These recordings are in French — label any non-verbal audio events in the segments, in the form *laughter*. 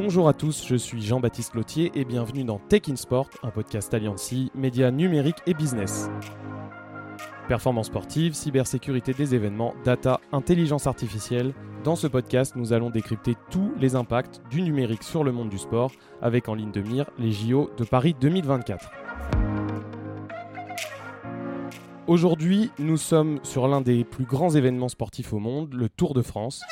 Bonjour à tous, je suis Jean-Baptiste Lotier et bienvenue dans Tech in Sport, un podcast Alliancy, médias numériques et business. Performance sportive, cybersécurité des événements, data, intelligence artificielle. Dans ce podcast, nous allons décrypter tous les impacts du numérique sur le monde du sport, avec en ligne de mire les JO de Paris 2024. Aujourd'hui, nous sommes sur l'un des plus grands événements sportifs au monde, le Tour de France.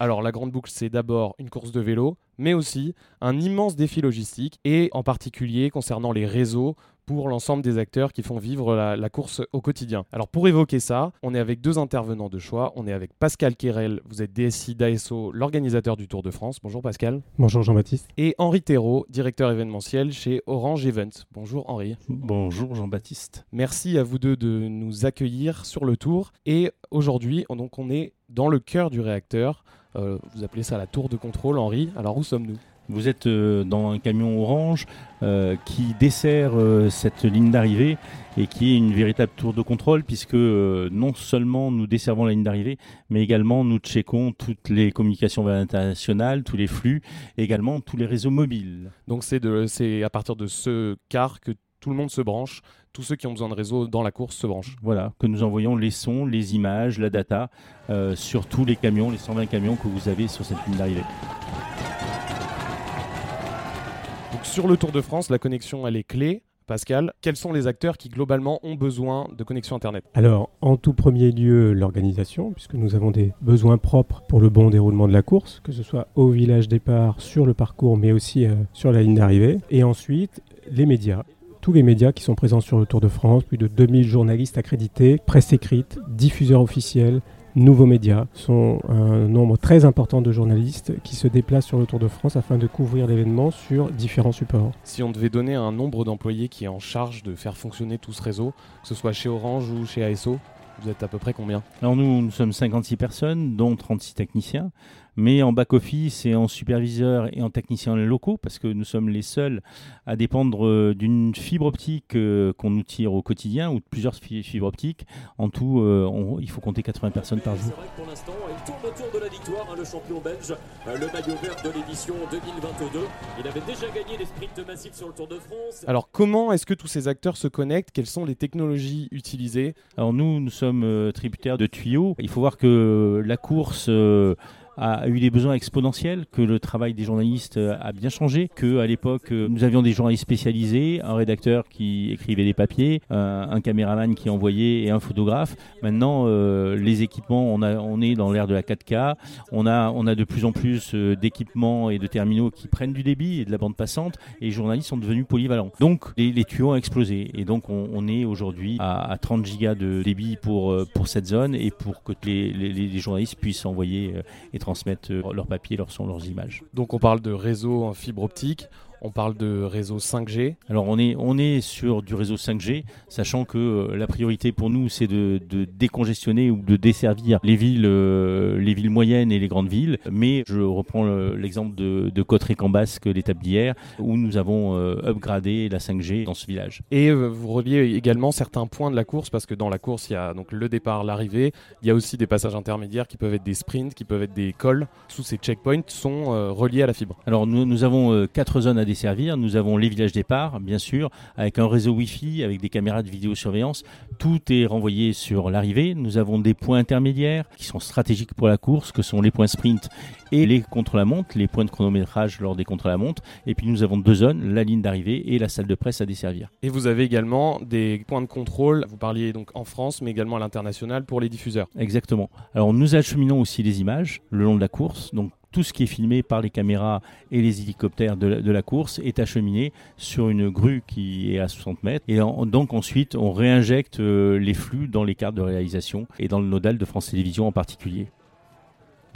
Alors la grande boucle, c'est d'abord une course de vélo, mais aussi un immense défi logistique, et en particulier concernant les réseaux pour l'ensemble des acteurs qui font vivre la, course au quotidien. Alors pour évoquer ça, on est avec deux intervenants de choix. On est avec Pascal Quérel, vous êtes DSI d'ASO, l'organisateur du Tour de France. Bonjour Pascal. Bonjour Jean-Baptiste. Et Henri Thérault, directeur événementiel chez Orange Event. Bonjour Henri. Bonjour Jean-Baptiste. Merci à vous deux de nous accueillir sur le tour. Et aujourd'hui, donc on est dans le cœur du réacteur. Euh, vous appelez ça la tour de contrôle, Henri. Alors où sommes-nous? Vous êtes euh, dans un camion orange euh, qui dessert euh, cette ligne d'arrivée et qui est une véritable tour de contrôle puisque non seulement nous desservons la ligne d'arrivée, mais également nous checkons toutes les communications internationales, tous les flux, également tous les réseaux mobiles. Donc c'est à partir de ce car que tout le monde se branche, tous ceux qui ont besoin de réseau dans la course se branchent. Voilà, que nous envoyons les sons, les images, la data sur tous les camions, les 120 camions que vous avez sur cette ligne d'arrivée. sur le Tour de France, la connexion, elle est clé. Pascal, quels sont les acteurs qui globalement ont besoin de connexion Internet? Alors, en tout premier lieu, l'organisation, puisque nous avons des besoins propres pour le bon déroulement de la course, que ce soit au village départ, sur le parcours, mais aussi euh, sur la ligne d'arrivée. Et ensuite, les médias. Tous les médias qui sont présents sur le Tour de France, plus de 2000 journalistes accrédités, presse écrite, diffuseurs officiels, nouveaux médias. Sont un nombre très important de journalistes qui se déplacent sur le Tour de France afin de couvrir l'événement sur différents supports. Si on devait donner un nombre d'employés qui est en charge de faire fonctionner tout ce réseau, que ce soit chez Orange ou chez ASO, vous êtes à peu près combien? Alors nous, nous sommes 56 personnes, dont 36 techniciens mais en back-office et en superviseur et en technicien locaux, parce que nous sommes les seuls à dépendre euh, d'une fibre optique euh, qu'on nous tire au quotidien ou de plusieurs fibres optiques. En tout, euh, il faut compter 80 personnes par jour. C'est vrai que pour l'instant, il tourne autour de la victoire, hein, le champion belge, le maillot vert de l'édition 2022. Il avait déjà gagné les sprints massifs sur le Tour de France. Alors comment est-ce que tous ces acteurs se connectent? Quelles sont les technologies utilisées? Alors nous, nous sommes tributaires de tuyaux. Il faut voir que la course a eu des besoins exponentiels, que le travail des journalistes euh, a bien changé, que à l'époque euh, nous avions des journalistes spécialisés, un rédacteur qui écrivait des papiers, un caméraman qui envoyait et un photographe. Maintenant, euh, les équipements, on, a, on est dans l'ère de la 4K, on a, on a de plus en plus d'équipements et de terminaux qui prennent du débit et de la bande passante, et les journalistes sont devenus polyvalents. Donc les, tuyaux ont explosé, et donc on, est aujourd'hui à, 30 gigas de débit pour, pour cette zone et pour que les, les, journalistes puissent envoyer et transmettent euh, leurs papiers, leurs sons, leurs images. Donc on parle de réseau en fibre optique. On parle de réseau 5G. Alors on est, on est sur du réseau 5G, sachant que euh, la priorité pour nous c'est de, décongestionner ou de desservir les villes, euh, les villes moyennes et les grandes villes. Mais je reprends l'exemple de, de Cotteret-Cambasque l'étape d'hier, où nous avons euh, upgradé la 5G dans ce village. Et vous reliez également certains points de la course, parce que dans la course il y a donc le départ, l'arrivée, il y a aussi des passages intermédiaires qui peuvent être des sprints, qui peuvent être des cols. Tous ces checkpoints sont reliés à la fibre. Alors nous, nous avons quatre zones à desservir. Nous avons les villages départ, bien sûr, avec un réseau Wi-Fi, avec des caméras de vidéosurveillance. Tout est renvoyé sur l'arrivée. Nous avons des points intermédiaires qui sont stratégiques pour la course, que sont les points sprint et les contre-la-montre, les points de chronométrage lors des contre-la-montre. Et puis nous avons deux zones, la ligne d'arrivée et la salle de presse à desservir. Et vous avez également des points de contrôle, vous parliez donc en France, mais également à l'international pour les diffuseurs. Exactement. Alors nous acheminons aussi les images le long de la course. Donc tout ce qui est filmé par les caméras et les hélicoptères de la, course est acheminé sur une grue qui est à 60 mètres. Et donc ensuite, on réinjecte euh, les flux dans les cartes de réalisation et dans le nodal de France Télévisions en particulier.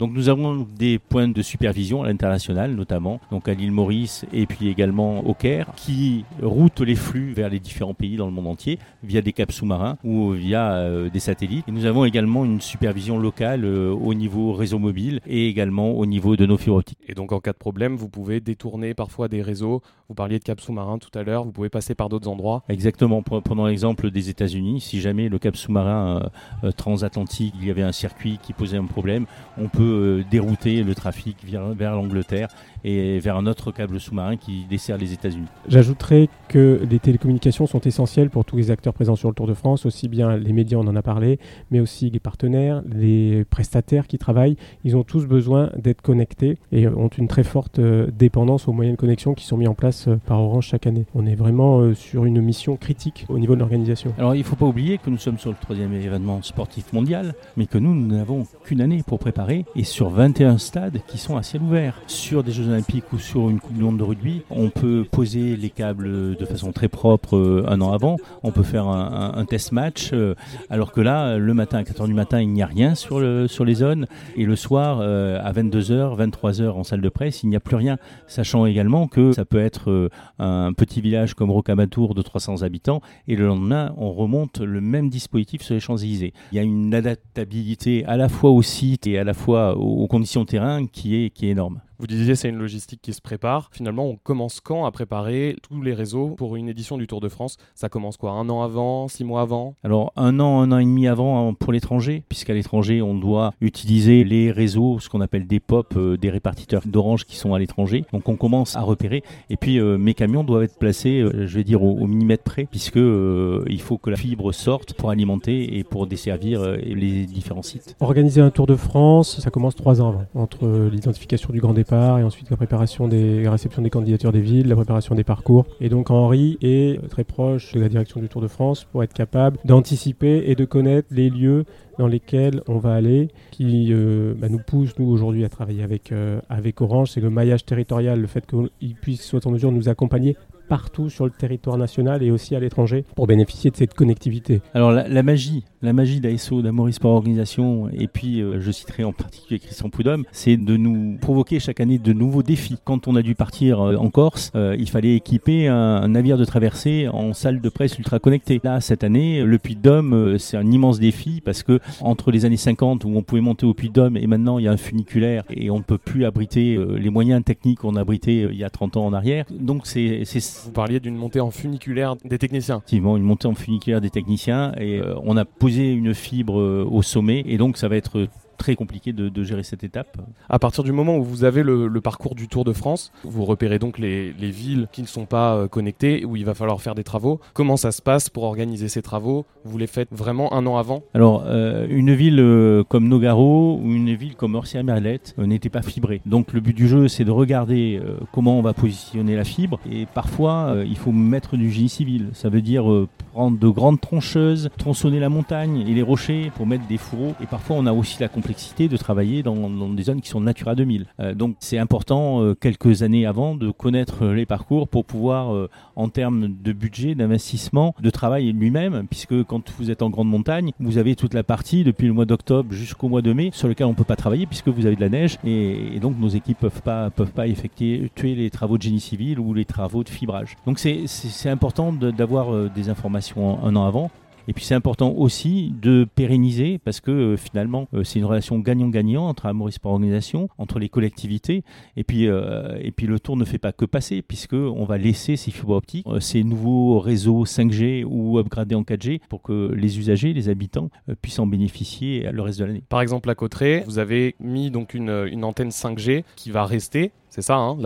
Donc nous avons des points de supervision à l'international notamment, donc à l'île Maurice et puis également au Caire, qui routent les flux vers les différents pays dans le monde entier via des caps sous-marins ou via euh, des satellites. Et nous avons également une supervision locale euh, au niveau réseau mobile et également au niveau de nos fibres optiques. Et donc en cas de problème, vous pouvez détourner parfois des réseaux. Vous parliez de caps sous-marins tout à l'heure, vous pouvez passer par d'autres endroits. Exactement. Prenons l'exemple des États-Unis. Si jamais le cap sous-marin euh, transatlantique, il y avait un circuit qui posait un problème, on peut peut dérouter le trafic vers l'Angleterre et vers un autre câble sous-marin qui dessert les États-Unis. J'ajouterais que les télécommunications sont essentielles pour tous les acteurs présents sur le Tour de France, aussi bien les médias, on en a parlé, mais aussi les partenaires, les prestataires qui travaillent. Ils ont tous besoin d'être connectés et ont une très forte euh, dépendance aux moyens de connexion qui sont mis en place euh, par Orange chaque année. On est vraiment euh, sur une mission critique au niveau de l'organisation. Alors il ne faut pas oublier que nous sommes sur le troisième événement sportif mondial, mais que nous, nous n'avons qu'une année pour préparer et sur 21 stades qui sont à ciel ouvert. Sur des Jeux ou sur une Coupe de rugby, on peut poser les câbles de façon très propre euh, un an avant. On peut faire un, test match, euh, alors que là, le matin à 4h du matin, il n'y a rien sur, le, sur les zones. Et le soir, euh, à 22h, 23h en salle de presse, il n'y a plus rien. Sachant également que ça peut être un petit village comme Rocamadour de 300 habitants, et le lendemain, on remonte le même dispositif sur les Champs-Élysées. Il y a une adaptabilité à la fois au site et à la fois aux conditions terrain qui est, qui est énorme. Vous disiez c'est une logistique qui se prépare. Finalement, on commence quand à préparer tous les réseaux pour une édition du Tour de France? Ça commence quoi? Un an avant? Six mois avant? Alors un an, un an et demi avant hein, pour l'étranger, puisqu'à l'étranger on doit utiliser les réseaux, ce qu'on appelle des POP, euh, des répartiteurs d'orange qui sont à l'étranger. Donc on commence à repérer. Et puis euh, mes camions doivent être placés, euh, je vais dire au, millimètre près, puisque il faut que la fibre sorte pour alimenter et pour desservir les différents sites. Organiser un Tour de France, ça commence trois ans avant, entre l'identification du grand départ et ensuite la préparation des réception des candidatures des villes, la préparation des parcours. Et donc Henri est très proche de la direction du Tour de France pour être capable d'anticiper et de connaître les lieux dans lesquels on va aller, qui euh, bah, nous pousse, nous, aujourd'hui, à travailler avec, euh, avec Orange. C'est le maillage territorial, le fait qu'il puisse, soit en mesure de nous accompagner partout sur le territoire national et aussi à l'étranger pour bénéficier de cette connectivité. Alors la, magie, la magie d'ASO, d'Amoris Sport Organisation, et puis euh, je citerai en particulier Christian Poudhomme, c'est de nous provoquer chaque année de nouveaux défis. Quand on a dû partir euh, en Corse, euh, il fallait équiper un, navire de traversée en salle de presse ultra connectée. Là, cette année, le Puy de Dôme, c'est un immense défi parce que entre les années 50 où on pouvait monter au Puy de Dôme et maintenant il y a un funiculaire et on ne peut plus abriter les moyens techniques qu'on abritait il y a 30 ans en arrière. Donc c'est vous parliez d'une montée en funiculaire des techniciens. Effectivement, une montée en funiculaire des techniciens et euh, on a posé une fibre euh, au sommet et donc ça va être très compliqué de, gérer cette étape. À partir du moment où vous avez le, parcours du Tour de France, vous repérez donc les, villes qui ne sont pas euh, connectées, où il va falloir faire des travaux. Comment ça se passe pour organiser ces travaux? Vous les faites vraiment un an avant? Alors, euh, une ville euh, comme Nogaro ou une ville comme Orsia-Merlette n'était pas fibrée. Donc le but du jeu, c'est de regarder comment on va positionner la fibre. Et parfois, il faut mettre du génie civil. Ça veut dire prendre de grandes troncheuses, tronçonner la montagne et les rochers pour mettre des fourreaux. Et parfois, on a aussi la de travailler dans, des zones qui sont Natura 2000. Euh, donc c'est important euh, quelques années avant de connaître les parcours pour pouvoir, euh, en termes de budget, d'investissement, de travail lui-même, puisque quand vous êtes en grande montagne, vous avez toute la partie depuis le mois d'octobre jusqu'au mois de mai sur lequel on ne peut pas travailler puisque vous avez de la neige et, donc nos équipes peuvent pas peuvent pas effectuer tuer les travaux de génie civil ou les travaux de fibrage. Donc c'est important d'avoir des informations un an avant et puis c'est important aussi de pérenniser parce que euh, finalement euh, c'est une relation gagnant-gagnant entre Amoris Sport Organisation, entre les collectivités et puis euh, et puis le tour ne fait pas que passer puisque on va laisser ces fibres optiques, ces nouveaux réseaux 5G ou upgradés en 4G pour que les usagers, les habitants puissent en bénéficier le reste de l'année. Par exemple à Cotteret, vous avez mis donc une antenne 5G qui va rester c'est ça, hein.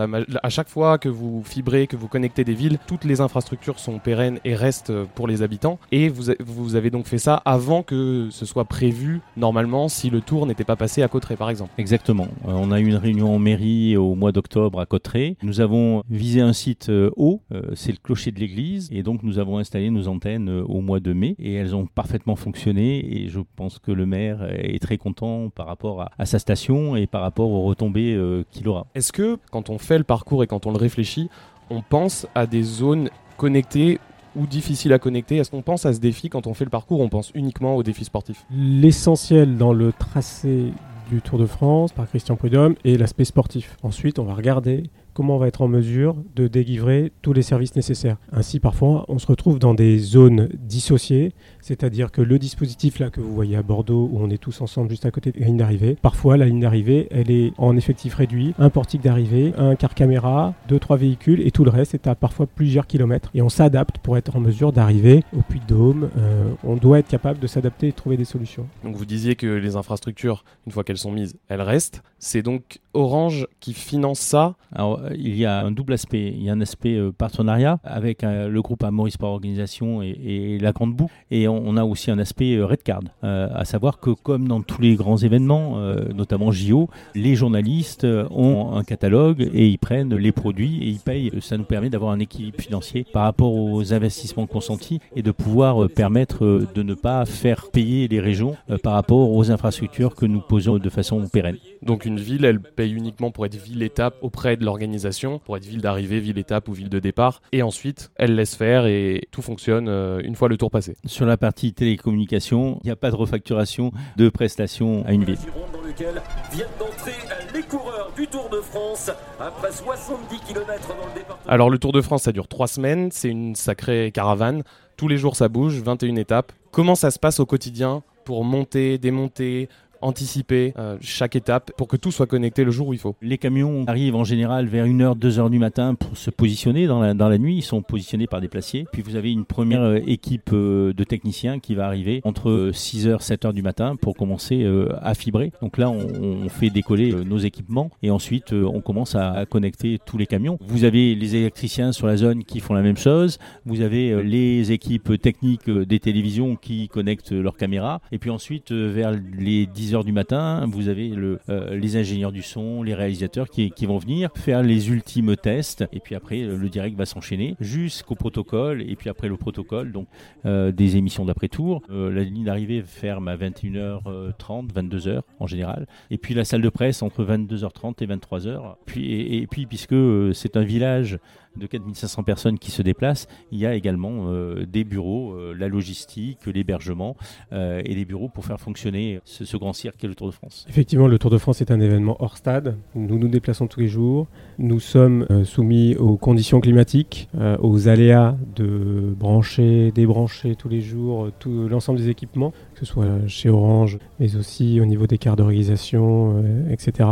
à chaque fois que vous fibrez, que vous connectez des villes, toutes les infrastructures sont pérennes et restent pour les habitants. Et vous, vous avez donc fait ça avant que ce soit prévu normalement si le tour n'était pas passé à Cotteret par exemple. Exactement. Euh, on a eu une réunion en mairie au mois d'octobre à Cotteret. Nous avons visé un site euh, haut, euh, c'est le clocher de l'église, et donc nous avons installé nos antennes au mois de mai et elles ont parfaitement fonctionné et je pense que le maire est très content par rapport à, à sa station et par rapport aux retombées qu'il aura. Est-ce que quand on fait le parcours et quand on le réfléchit, on pense à des zones connectées ou difficiles à connecter. Est-ce qu'on pense à ce défi quand on fait le parcours? On pense uniquement aux défis sportifs L'essentiel dans le tracé du Tour de France par Christian Prudhomme est l'aspect sportif. Ensuite, on va regarder comment on va être en mesure de délivrer tous les services nécessaires. Ainsi, parfois, on se retrouve dans des zones dissociées, c'est-à-dire que le dispositif là que vous voyez à Bordeaux, où on est tous ensemble juste à côté de la ligne d'arrivée, parfois la ligne d'arrivée, elle est en effectif réduit, un portique d'arrivée, un car caméra, deux, trois véhicules, et tout le reste est à parfois plusieurs kilomètres. Et on s'adapte pour être en mesure d'arriver au Puy de Dôme. Euh, on doit être capable de s'adapter et de trouver des solutions. Donc vous disiez que les infrastructures, une fois qu'elles sont mises, elles restent. C'est donc Orange qui finance ça Alors, il y a un double aspect. Il y a un aspect euh, partenariat avec euh, le groupe Amaury Sport Organisation et, la Grande Boucle. Et on, on a aussi un aspect euh, Redcard. Euh, à savoir que, comme dans tous les grands événements, euh, notamment JO, les journalistes euh, ont un catalogue et ils prennent les produits et ils payent. Ça nous permet d'avoir un équilibre financier par rapport aux investissements consentis et de pouvoir euh, permettre euh, de ne pas faire payer les régions euh, par rapport aux infrastructures que nous posons de façon pérenne. Donc une ville, elle paye uniquement pour être ville-étape auprès de l'organisation, pour être ville d'arrivée, ville-étape ou ville de départ. Et ensuite, elle laisse faire et tout fonctionne euh, une fois le tour passé. Sur la partie télécommunication, il n'y a pas de refacturation de prestations à une ville. dans lequel viennent d'entrer les coureurs du Tour de France après 70 km dans le département. Alors le Tour de France, ça dure trois semaines, c'est une sacrée caravane. Tous les jours, ça bouge, 21 étapes. Comment ça se passe au quotidien pour monter, démonter, anticiper euh, chaque étape pour que tout soit connecté le jour où il faut Les camions arrivent en général vers 1h, 2h du matin pour se positionner dans la, dans la nuit. Ils sont positionnés par des placiers. Puis vous avez une première euh, équipe euh, de techniciens qui va arriver entre euh, 6h, 7h du matin pour commencer à fibrer. Donc là, on, fait décoller nos équipements et ensuite on commence à, connecter tous les camions. Vous avez les électriciens sur la zone qui font la même chose. Vous avez les équipes techniques des télévisions qui connectent leurs caméras. Et puis ensuite, vers les 10 heures du matin, vous avez euh, les ingénieurs du son, les réalisateurs qui, vont venir faire les ultimes tests. Et puis après, euh, le direct va s'enchaîner jusqu'au protocole. Et puis après le protocole, donc euh, des émissions d'après-tour. La ligne d'arrivée ferme à 21h30, 22h en général. Et puis la salle de presse entre 22h30 et 23h. Puis, et, et puis, puisque c'est un village de 4500 personnes qui se déplacent, il y a également euh, des bureaux, euh, la logistique, l'hébergement euh, et des bureaux pour faire fonctionner ce, grand cirque qu'est le Tour de France. Effectivement, le Tour de France est un événement hors stade. Nous nous déplaçons tous les jours. Nous sommes soumis aux conditions climatiques, aux aléas de brancher, débrancher tous les jours tout l'ensemble des équipements, que ce soit chez Orange, mais aussi au niveau des quarts de réalisation, euh, etc.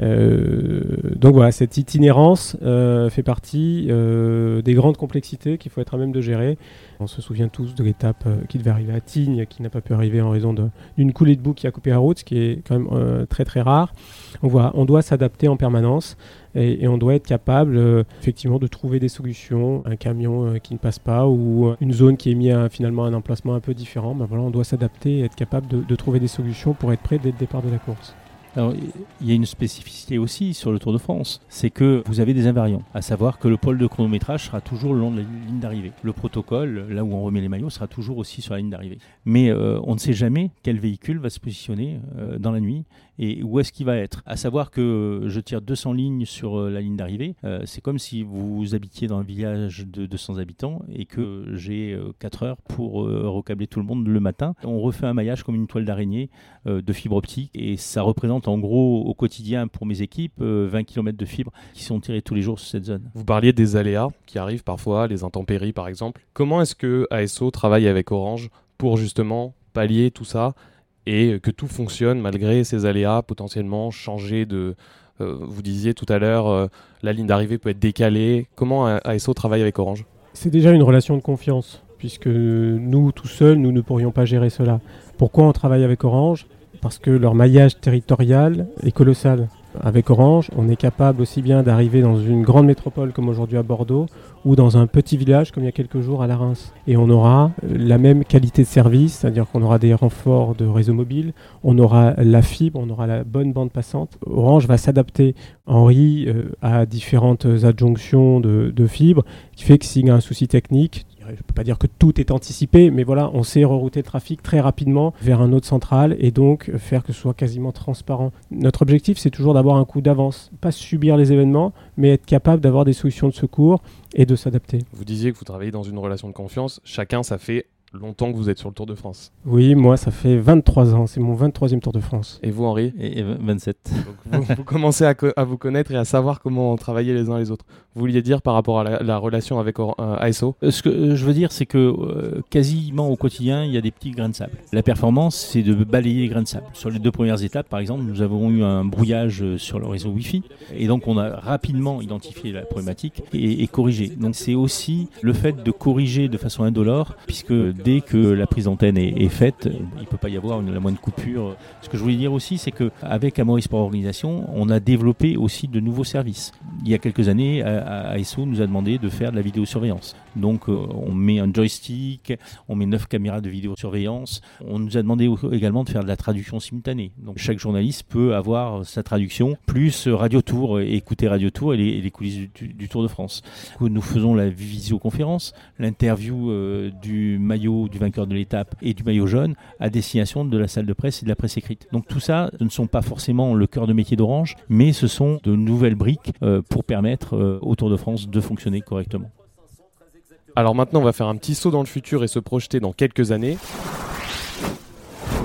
Euh, donc voilà, cette itinérance euh, fait partie euh, des grandes complexités qu'il faut être à même de gérer. On se souvient tous de l'étape qui devait arriver à Tignes, qui n'a pas pu arriver en raison d'une coulée de boue qui a coupé la route, ce qui est quand même très très rare. Donc voilà, on doit s'adapter en permanence et, on doit être capable effectivement de trouver des solutions. Un camion qui ne passe pas ou une zone qui est mise à finalement un emplacement un peu différent, ben on doit s'adapter et être capable de trouver des solutions pour être prêt dès le départ de la course. Alors, il y a une spécificité aussi sur le Tour de France, c'est que vous avez des invariants, à savoir que le pôle de chronométrage sera toujours le long de la ligne d'arrivée. Le protocole, là où on remet les maillots, sera toujours aussi sur la ligne d'arrivée. Mais euh, on ne sait jamais quel véhicule va se positionner euh, dans la nuit et où est-ce qu'il va être. À savoir que je tire 200 lignes sur euh, la ligne d'arrivée, c'est comme si vous habitiez dans un village de 200 habitants et que j'ai 4 heures pour recabler tout le monde le matin. On refait un maillage comme une toile d'araignée de fibre optique et ça représente en gros au quotidien pour mes équipes euh, 20 km de fibres qui sont tirés tous les jours sur cette zone. Vous parliez des aléas qui arrivent parfois, les intempéries par exemple. Comment est-ce que ASO travaille avec Orange pour justement pallier tout ça et que tout fonctionne malgré ces aléas, potentiellement changer de... euh, vous disiez tout à l'heure, euh, la ligne d'arrivée peut être décalée. Comment euh, ASO travaille avec Orange? C'est déjà une relation de confiance, puisque nous, tout seuls, nous ne pourrions pas gérer cela. Pourquoi on travaille avec Orange? Parce que leur maillage territorial est colossal. Avec Orange, on est capable aussi bien d'arriver dans une grande métropole comme aujourd'hui à Bordeaux ou dans un petit village comme il y a quelques jours à la Reims. Et on aura la même qualité de service, c'est-à-dire qu'on aura des renforts de réseau mobile, on aura la fibre, on aura la bonne bande passante. Orange va s'adapter, Henri, euh, à différentes adjonctions de, de fibres, qui fait que s'il y a un souci technique, je ne peux pas dire que tout est anticipé, mais voilà, on sait rerouter le trafic très rapidement vers un autre central et donc faire que ce soit quasiment transparent. Notre objectif, c'est toujours d'avoir un coup d'avance, pas subir les événements, mais être capable d'avoir des solutions de secours et de s'adapter. Vous disiez que vous travaillez dans une relation de confiance. Chacun, ça fait longtemps que vous êtes sur le Tour de France. Oui, moi, ça fait 23 ans. C'est mon 23e Tour de France. Et vous, Henri? Et, et 27. Donc, vous, vous commencez à, co- à vous connaître et à savoir comment travailler les uns les autres. Vous vouliez dire par rapport à la, la relation avec euh, ASO Euh, Ce que euh, je veux dire, c'est que quasiment au quotidien, il y a des petits grains de sable. La performance, c'est de balayer les grains de sable. Sur les deux premières étapes, par exemple, nous avons eu un brouillage sur le réseau Wi-Fi, et donc on a rapidement identifié la problématique et, corrigé. Donc c'est aussi le fait de corriger de façon indolore, puisque dès que la prise d'antenne est, faite, il ne peut pas y avoir la moindre coupure. Ce que je voulais dire aussi, c'est qu'avec Amaury Sport Organisation, on a développé aussi de nouveaux services. Il y a quelques années, ASO nous a demandé de faire de la vidéosurveillance. Donc euh, on met un joystick, on met neuf caméras de vidéosurveillance. On nous a demandé également de faire de la traduction simultanée. Donc chaque journaliste peut avoir sa traduction, plus euh, Radio Tour, et écouter Radio Tour et les, coulisses du, Tour de France. Nous faisons la visioconférence, l'interview euh, du maillot du vainqueur de l'étape et du maillot jaune à destination de la salle de presse et de la presse écrite. Donc tout ça, ce ne sont pas forcément le cœur de métier d'Orange, mais ce sont de nouvelles briques euh, pour permettre euh, au Tour de France de fonctionner correctement. Alors maintenant, on va faire un petit saut dans le futur et se projeter dans quelques années.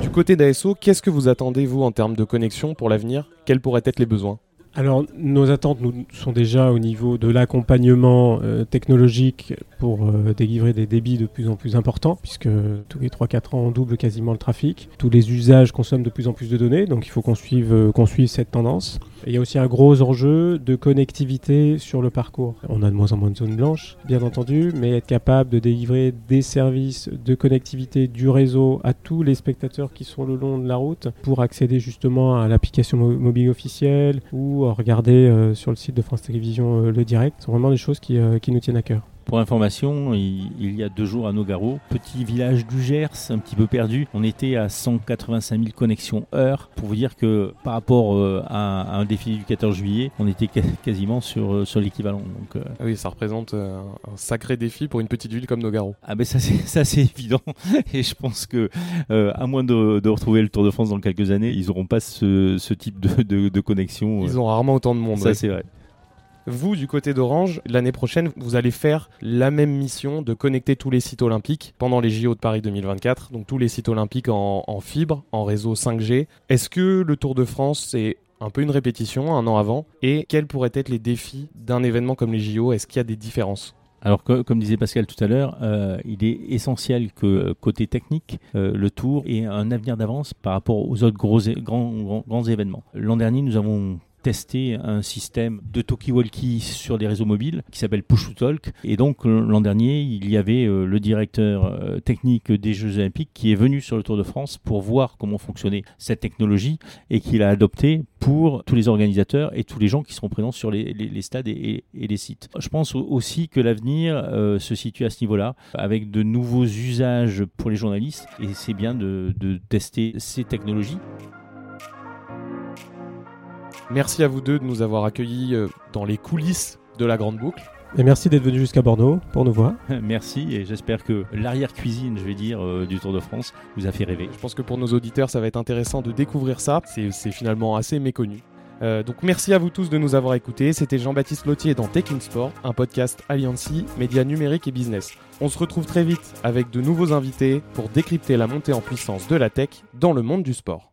Du côté d'ASO, qu'est-ce que vous attendez, vous, en termes de connexion pour l'avenir? Quels pourraient être les besoins? Alors, nos attentes nous, sont déjà au niveau de l'accompagnement euh, technologique pour euh, délivrer des débits de plus en plus importants, puisque tous les 3-4 ans, on double quasiment le trafic. Tous les usages consomment de plus en plus de données, donc il faut qu'on suive, euh, qu'on suive cette tendance. Il y a aussi un gros enjeu de connectivité sur le parcours. On a de moins en moins de zones blanches, bien entendu, mais être capable de délivrer des services de connectivité du réseau à tous les spectateurs qui sont le long de la route pour accéder justement à l'application mo- mobile officielle ou regarder euh, sur le site de France Télévisions euh, le direct. sont vraiment des choses qui, euh, qui nous tiennent à cœur. Pour information, il, il y a deux jours à Nogaro, petit village du Gers, un petit peu perdu, on était à 185 000 connexions heure. Pour vous dire que par rapport euh, à, à un défilé du 14 juillet, on était quasiment sur, euh, sur l'équivalent. Donc, euh, Ah Oui, ça représente un, un sacré défi pour une petite ville comme Nogaro. ah ben ça c'est *laughs* ça c'est évident *laughs* et je pense que à moins de, de retrouver le Tour de France dans quelques années, ils n'auront pas ce, ce type de, de, de connexion. Ils ont rarement autant de monde. ça ouais. c'est vrai. Vous, du côté d'Orange, l'année prochaine, vous allez faire la même mission de connecter tous les sites olympiques pendant les JO de Paris 2024, donc tous les sites olympiques en, fibre, en réseau 5G. Est-ce que le Tour de France, c'est un peu une répétition un an avant? Et quels pourraient être les défis d'un événement comme les JO Est-ce qu'il y a des différences? Alors, comme disait Pascal tout à l'heure, euh, il est essentiel que côté technique, euh, le Tour ait un avenir d'avance par rapport aux autres gros, grands, grands, grands événements. L'an dernier, nous avons testé un système de talkie-walkie sur des réseaux mobiles qui s'appelle Push to Talk. Et donc, l'an dernier, il y avait euh, le directeur euh, technique des Jeux Olympiques qui est venu sur le Tour de France pour voir comment fonctionnait cette technologie et qu'il a adopté pour tous les organisateurs et tous les gens qui seront présents sur les, stades et, les sites. Je pense au- aussi que l'avenir euh, se situe à ce niveau-là, avec de nouveaux usages pour les journalistes, et c'est bien de tester ces technologies. Merci à vous deux de nous avoir accueillis euh, dans les coulisses de la Grande Boucle. Et merci d'être venu jusqu'à Bordeaux pour nous voir. *laughs* Merci, et j'espère que l'arrière-cuisine, je vais dire, euh, du Tour de France vous a fait rêver. Je pense que pour nos auditeurs, ça va être intéressant de découvrir ça. C'est finalement assez méconnu. Euh, donc merci à vous tous de nous avoir écoutés. C'était Jean-Baptiste Lotier dans Tech in Sport, un podcast Alliancy, médias numériques et business. On se retrouve très vite avec de nouveaux invités pour décrypter la montée en puissance de la tech dans le monde du sport.